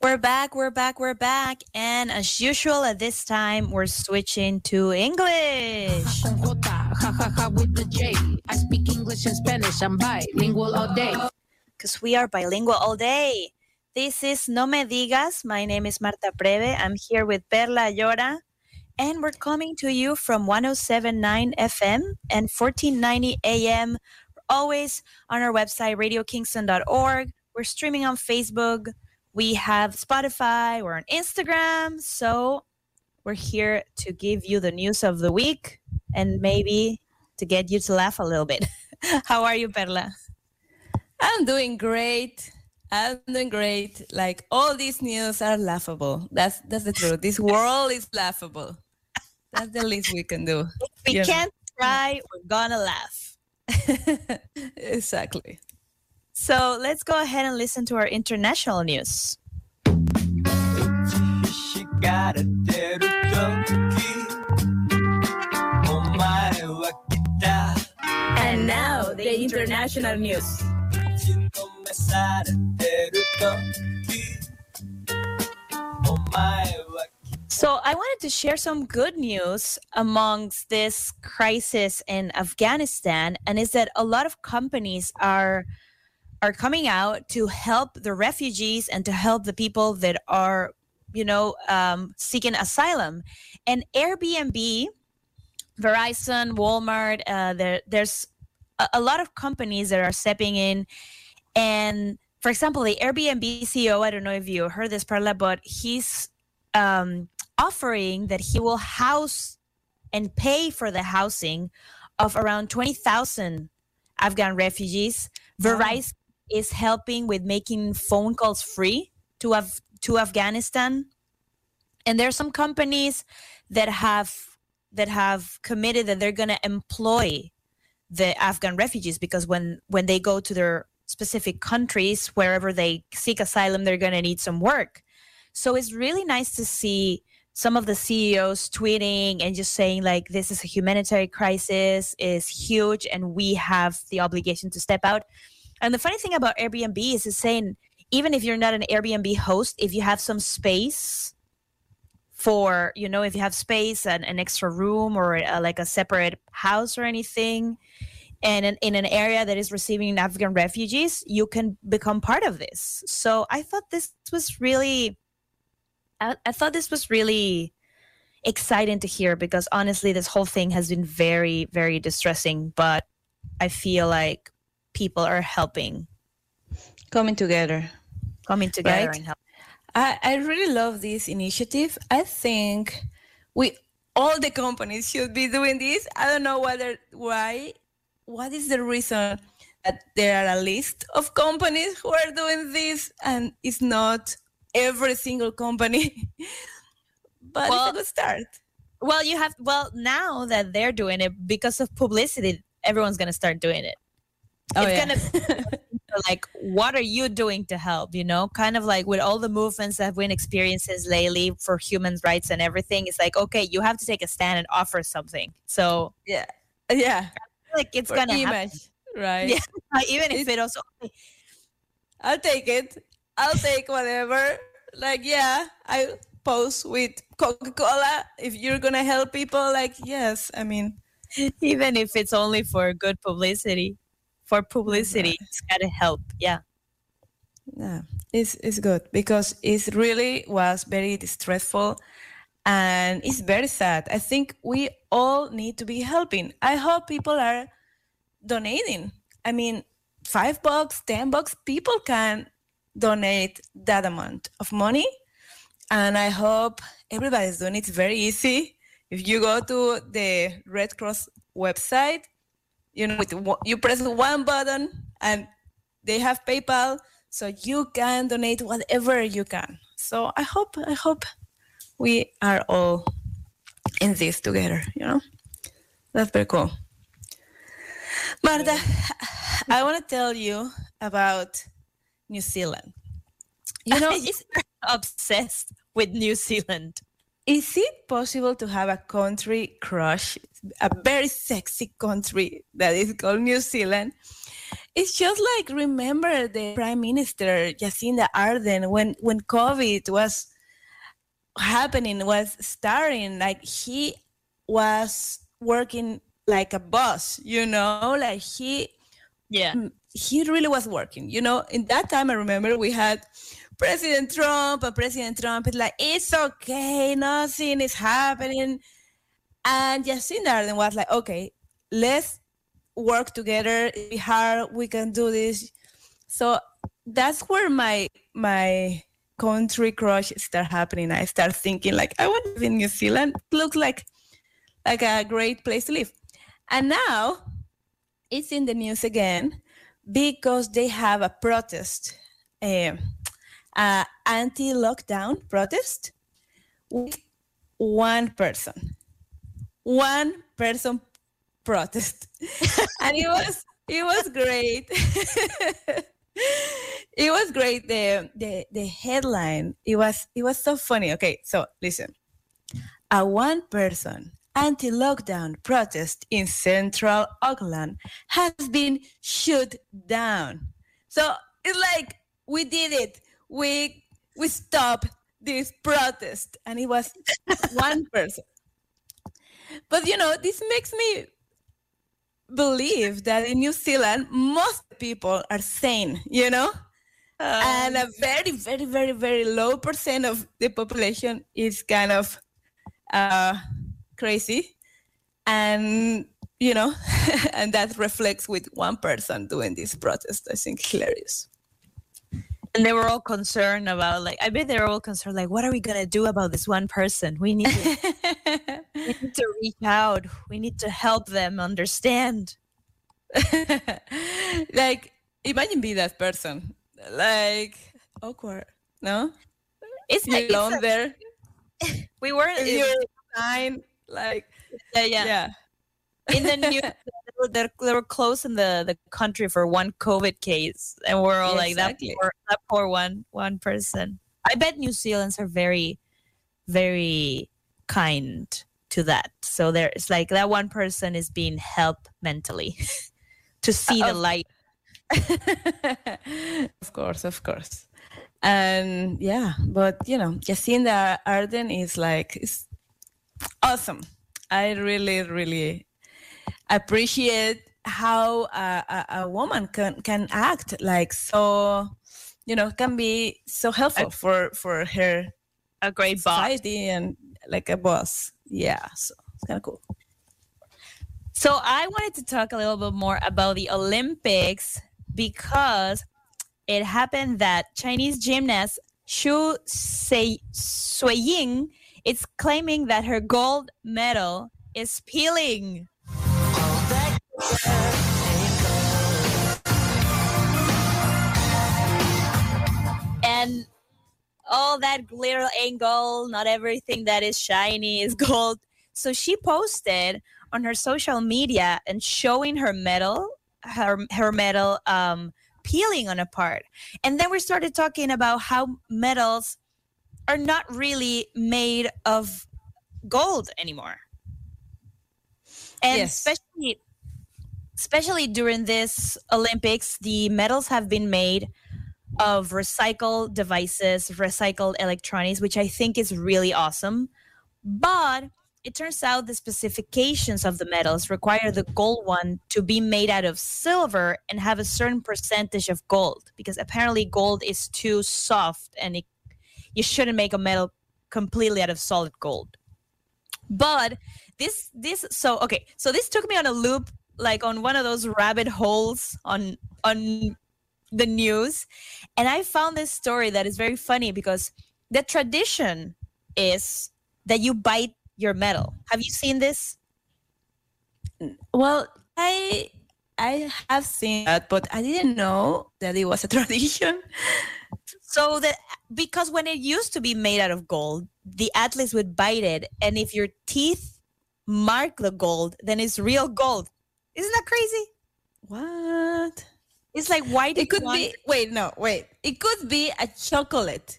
We're back, we're back, we're back. And as usual, at this time, we're switching to English. (laughs) with the J. I speak English and Spanish. I'm bilingual all day. Because we are bilingual all day. This is No Me Digas. My name is Marta Preve. I'm here with Perla Llora. And we're coming to you from 1079 FM and 1490 AM. Always on our website, radiokingston.org. We're streaming on Facebook. We have Spotify. We're on Instagram. So we're here to give you the news of the week and maybe to get you to laugh a little bit. (laughs) How are you, Perla? I'm doing great. I'm doing great. Like all these news are laughable. That's that's the truth. This (laughs) world is laughable. That's the least we can do. If we can't cry, we're gonna laugh. (laughs) exactly. So let's go ahead and listen to our international news. And now the international news. So I wanted to share some good news amongst this crisis in Afghanistan, and is that a lot of companies are are coming out to help the refugees and to help the people that are, you know, um, seeking asylum. And Airbnb, Verizon, Walmart, uh, there, there's a, a lot of companies that are stepping in. And for example, the Airbnb CEO, I don't know if you heard this, Perla, but he's um, offering that he will house and pay for the housing of around 20,000 Afghan refugees. Verizon is helping with making phone calls free to Af- to Afghanistan. And there are some companies that have that have committed that they're going to employ the Afghan refugees because when when they go to their specific countries wherever they seek asylum they're going to need some work. So it's really nice to see some of the CEOs tweeting and just saying like this is a humanitarian crisis is huge and we have the obligation to step out. And the funny thing about Airbnb is it's saying even if you're not an Airbnb host, if you have some space for, you know, if you have space and an extra room or uh, like a separate house or anything, and in, in an area that is receiving African refugees, you can become part of this. So I thought this was really, I, I thought this was really exciting to hear because honestly, this whole thing has been very, very distressing. But I feel like people are helping coming together coming together Right? and help I, I really love this initiative. I think we all the companies should be doing this. I don't know whether why. What is the reason that there are a list of companies who are doing this and it's not every single company? (laughs) but Well, it's a good start. Well, you have well now that they're doing it because of publicity. Everyone's gonna start doing it. Oh, it's yeah. gonna (laughs) like, what are you doing to help? You know, kind of like with all the movements that we've been experiences lately for human rights and everything. It's like, okay, you have to take a stand and offer something. So yeah, yeah, like it's For gonna happen. image, right? Yeah, (laughs) even if it also I'll take it. I'll take whatever. Like, yeah, I post with Coca Cola. If you're gonna help people, like, yes. I mean, (laughs) even if it's only for good publicity, for publicity, it's gotta help. Yeah. yeah, it's it's good because it really was very distressful, and it's very sad. I think we all need to be helping. I hope people are donating. I mean, five bucks, ten bucks, people can donate that amount of money. And I hope everybody's doing it. It's very easy. If you go to the Red Cross website, you know, with you press one button and they have PayPal, so you can donate whatever you can. So I hope, I hope we are all in this together. You know, that's very cool. Marta, I want to tell you about New Zealand. You (laughs) know, He's obsessed with New Zealand. Is it possible to have a country crush, a very sexy country that is called New Zealand? It's just like remember the Prime Minister Jacinda Ardern when when COVID was happening, was starting, like he was working like a boss, you know, like he Yeah. He really was working. You know, in that time, I remember we had President Trump, and President Trump is like, it's okay, nothing is happening. And Jacinda Ardern was like, okay, let's work together. Be hard. We can do this. So that's where my my country crush start happening. I start thinking like, I want to live in New Zealand. It looks like like a great place to live. And now it's in the news again because they have a protest, um, uh, anti-lockdown protest with one person, one person protest, (laughs) and it was it was great. (laughs) it was great. The the the headline it was it was so funny. Okay, so listen, a one person anti-lockdown protest in central Auckland has been shut down. So it's like we did it. We we stopped this protest, and it was (laughs) one person. But you know, this makes me believe that in New Zealand, most people are sane. You know. and a very, very, very, very low percent of the population is kind of uh, crazy and you know (laughs) and that reflects with one person doing this protest i think hilarious And they were all concerned about like I bet they were all concerned like what are we gonna do about this one person? We need to, we need to reach out. We need to help them understand. (laughs) like imagine be that person like awkward no It's like- it's alone a- there (laughs) We weren't If you're fine like yeah, yeah. yeah In the news, (laughs) they were, they they were closing the, the country for one COVID case, and we're all like that poor, that poor one one person. I bet New Zealanders are very, very kind to that. So there, it's like that one person is being helped mentally (laughs) to see the light. (laughs) of course, of course. And yeah, but you know, Jacinda Arden is like it's awesome. I really, really appreciate how a, a, a woman can can act like so, you know, can be so helpful for for her a great boss. and like a boss. Yeah, so it's kind of cool. So I wanted to talk a little bit more about the Olympics because it happened that Chinese gymnast Xu Sei- Suiying is claiming that her gold medal is peeling. And all that glitter ain't gold. Not everything that is shiny is (laughs) gold. so she posted on her social media and showing her medal, her her medal um, peeling on a part, and then we started talking about how medals are not really made of gold anymore, and Yes. especially especially during this Olympics, the medals have been made of recycled devices, recycled electronics, which I think is really awesome. But it turns out the specifications of the medals require the gold one to be made out of silver and have a certain percentage of gold because apparently gold is too soft and it, you shouldn't make a metal completely out of solid gold. But this this so okay, so this took me on a loop like on one of those rabbit holes on on the news and I found this story that is very funny because the tradition is that you bite your metal. Have you seen this? Well, I I have seen that, but I didn't know that it was a (laughs) tradition. So that because when it used to be made out of gold, the athletes would bite it, and if your teeth mark the gold, then it's real gold. Isn't that crazy? What? It's like why It could be. Wait, no, wait. It could be a chocolate.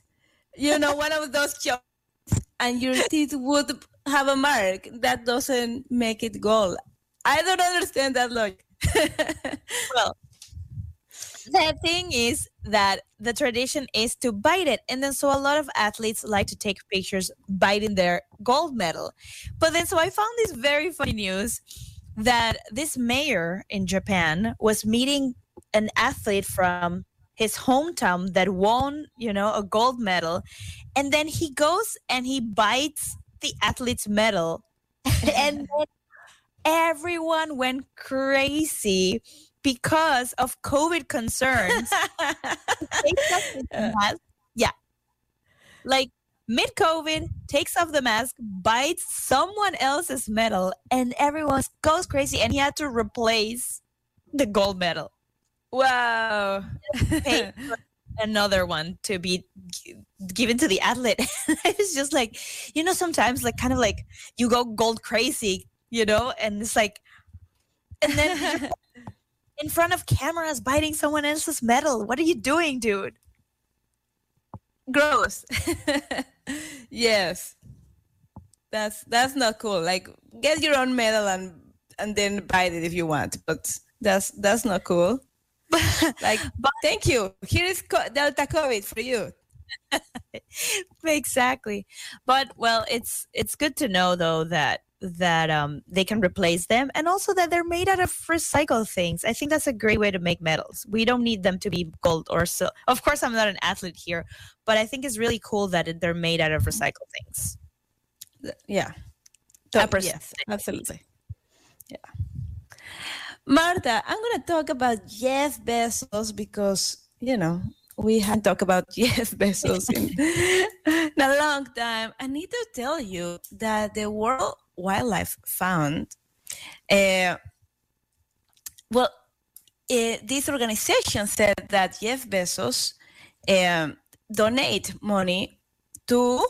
You know, one of those chocolates, and your teeth would have a mark. That doesn't make it gold. I don't understand that logic. (laughs) well, the thing is that the tradition is to bite it and then so a lot of athletes like to take pictures biting their gold medal but then so i found this very funny news that this mayor in japan was meeting an athlete from his hometown that won you know a gold medal and then he goes and he bites the athlete's medal (laughs) and then everyone went crazy because of COVID concerns. He takes off his mask. Yeah. Like mid COVID, takes off the mask, bites someone else's medal, and everyone goes crazy. And he had to replace the gold medal. Wow. (laughs) Another one to be given to the athlete. (laughs) I was just like, you know, sometimes like kind of like you go gold crazy, you know, and it's like, and then (laughs) in front of cameras biting someone else's medal. What are you doing, dude? Gross. (laughs) yes. That's that's not cool. Like get your own medal and and then buy it if you want, but that's that's not cool. (laughs) like thank you. Here is co- Delta COVID for you. (laughs) exactly. But well, it's it's good to know though that that um they can replace them and also that they're made out of recycled things. I think that's a great way to make medals. We don't need them to be gold or silver. Of course, I'm not an athlete here, but I think it's really cool that they're made out of recycled things. Yeah. Percentage. yes, absolutely. Yeah. Marta, I'm going to talk about Jeff Bezos because, you know, we haven't talked about (laughs) Jeff Bezos in, in (laughs) a long time. I need to tell you that the World Wildlife Fund, uh, well, uh, this organization said that Jeff Bezos um, donate money to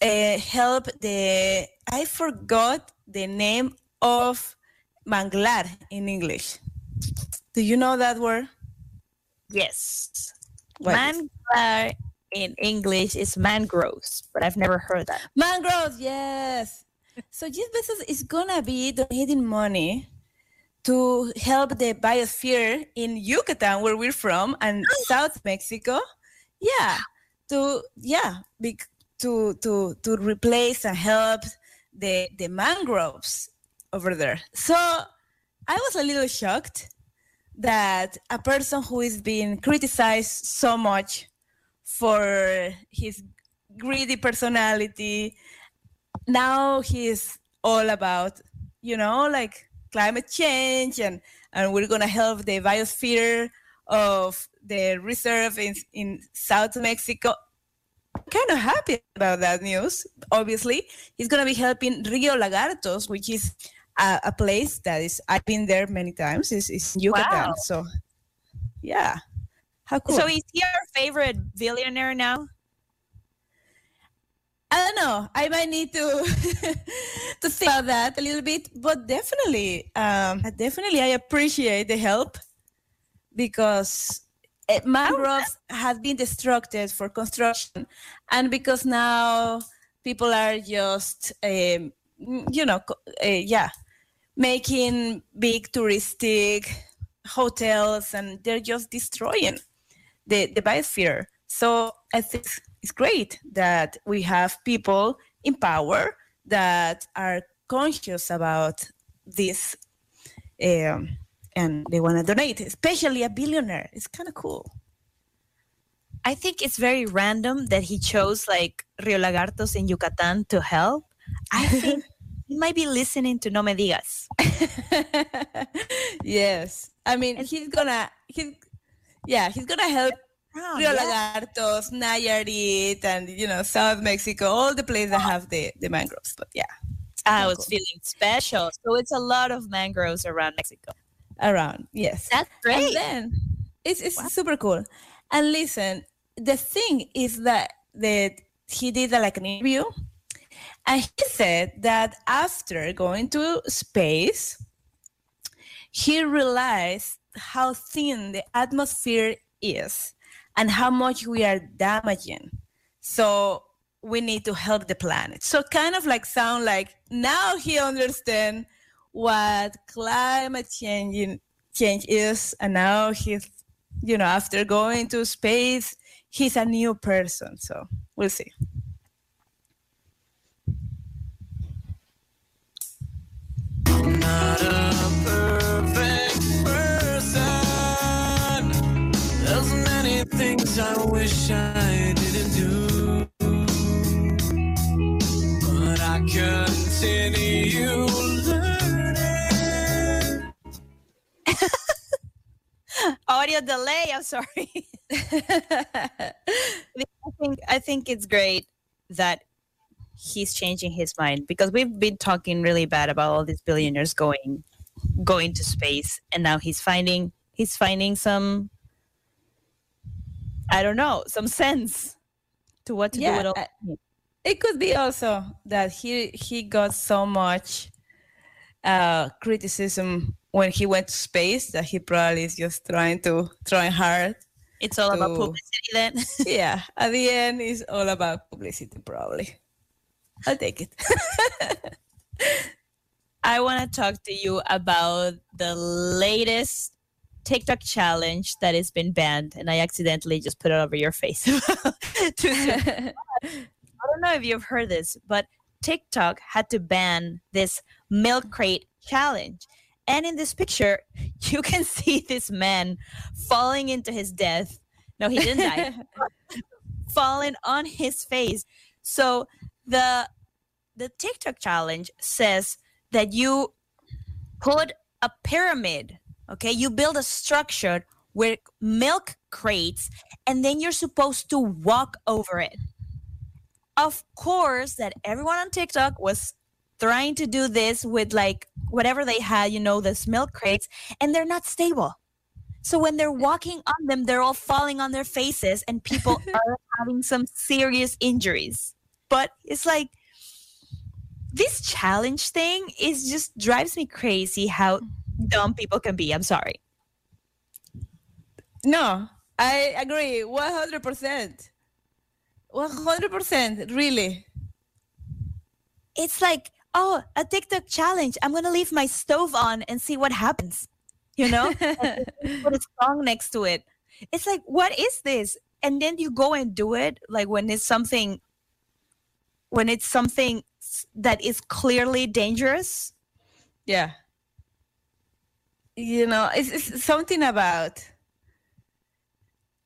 uh, help the I forgot the name of manglar in English. Do you know that word? Yes. What Manglar in English is mangroves, but I've never heard that. Mangroves, yes. So Jeff Bezos is gonna be donating money to help the biosphere in Yucatan, where we're from, and oh. South Mexico. Yeah, to yeah, bec- to to to replace and help the the mangroves over there. So I was a little shocked that a person who is being criticized so much for his greedy personality. Now he's all about you know like climate change and and we're gonna help the biosphere of the reserve in in south mexico. Kind of happy about that news obviously. He's gonna be helping rio lagartos which is a, a place that is i've been there many times. Is is yucatan Wow. so yeah how cool So is he our favorite billionaire now? I don't know. I might need to (laughs) to think about that a little bit, but definitely, um, definitely, I appreciate the help because uh, mangroves have been destructed for construction, and because now people are just, um, you know, uh, yeah, making big touristic hotels, and they're just destroying the the biosphere. So I think it's great that we have people in power that are conscious about this um, and they want to donate, especially a billionaire. It's kind of cool. I think it's very random that he chose like Rio Lagartos in Yucatan to help. I (laughs) think he might be listening to No Me Digas. (laughs) yes. I mean, he's gonna, he, yeah, he's gonna help Rio yeah. Lagartos, Nayarit, and, you know, South Mexico, all the places that have the, the mangroves. But yeah, ah, I was feeling special. So it's a lot of mangroves around Mexico. around, yes. That's great. And then it's, it's super cool. And listen, the thing is that that he did like an interview, and he said that after going to space, he realized how thin the atmosphere is and how much we are damaging. So we need to help the planet. So kind of like sound like now he understand what climate change change is, and now he's you know after going to space, he's a new person. So we'll see. Not a perfect many things I wish I didn't do. But I continue learning. (laughs) Audio delay. I'm sorry. (laughs) I think I think it's great that he's changing his mind because we've been talking really bad about all these billionaires going going to space and now he's finding he's finding some I don't know, some sense to what to do with all it could be also that he he got so much uh, criticism when he went to space that he probably is just trying to trying hard. It's all about publicity then. (laughs) yeah, at the end, it's all about publicity, probably. I'll take it. (laughs) I want to talk to you about the latest TikTok challenge that has been banned, and I accidentally just put it over your face. (laughs) I don't know if you've heard this, but TikTok had to ban this milk crate challenge. And in this picture, (laughs) you can see this man falling into his death. No, he didn't die. (laughs) falling on his face. So the the TikTok challenge says that you put a pyramid, okay? You build a structure with milk crates and then you're supposed to walk over it. Of course, that everyone on TikTok was trying to do this with like whatever they had, you know, this milk crates, and they're not stable. So when they're walking on them, they're all falling on their faces, and people (laughs) are having some serious injuries. But it's like this challenge thing is just drives me crazy how dumb people can be. I'm sorry. No, I agree. 100%. 100%. Really. It's like, oh, a TikTok challenge. I'm gonna leave my stove on and see what happens. You know, (laughs) put a song next to it. It's like, what is this? And then you go and do it, like when it's something, when it's something that is clearly dangerous. Yeah. You know, it's, it's something about.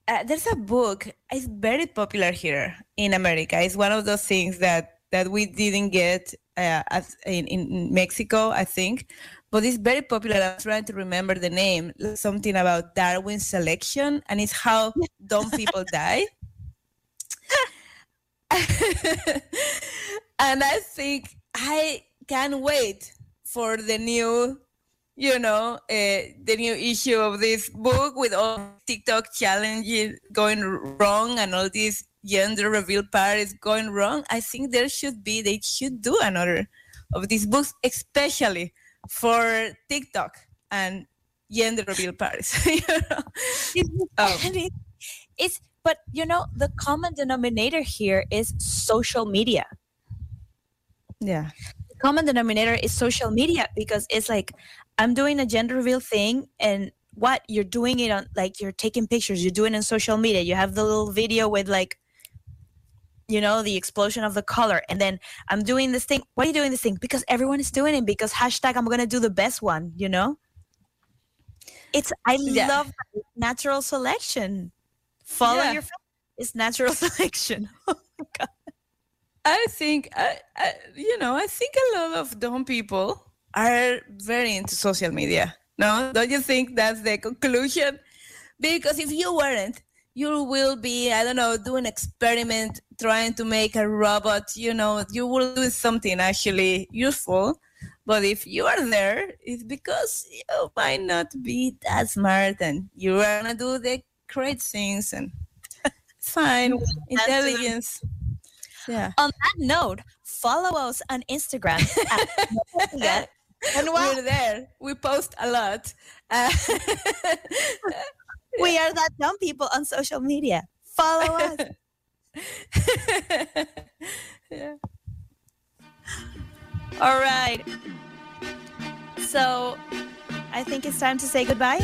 Uh, there's a book. It's very popular here in America. It's one of those things that that we didn't get uh, as in, in Mexico, I think. But it's very popular. I'm trying to remember the name. Something about Darwin selection, and it's how dumb people (laughs) die. (laughs) and I think I can't wait for the new, you know, uh, the new issue of this book with all TikTok challenges going wrong and all these gender reveal parties going wrong, I think there should be they should do another of these books, especially for TikTok and gender reveal parties. (laughs) you know? It- it's but you know the common denominator here is social media. Yeah. Common denominator is social media because it's like I'm doing a gender reveal thing and what you're doing it on like you're taking pictures, you're doing it on social media. You have the little video with like you know the explosion of the color and then i'm doing this thing why are you doing this thing because everyone is doing it because hashtag i'm gonna do the best one you know it's i Yeah. love natural selection follow Yeah. your it's natural (laughs) selection oh I think, I, I, you know, I think a lot of dumb people are very into social media. No, don't you think that's the conclusion? Because if you weren't, you will be, I don't know, doing experiment trying to make a robot. You know, you will do something actually useful. But if you are there, it's because you might not be that smart and you are gonna do the great things and (laughs) fine. Intelligence. Yeah. on that note follow us on instagram at (laughs) and what We're there. We post a lot. Uh, (laughs) we are that dumb people on social media follow us (laughs) yeah. all right so i think it's time to say goodbye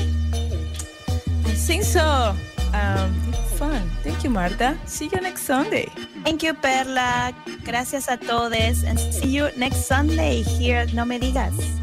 I think so. Um, fun. Thank you, Marta. See you next Sunday. Thank you, Perla. Gracias a todos. And see you next Sunday here at No Me Digas.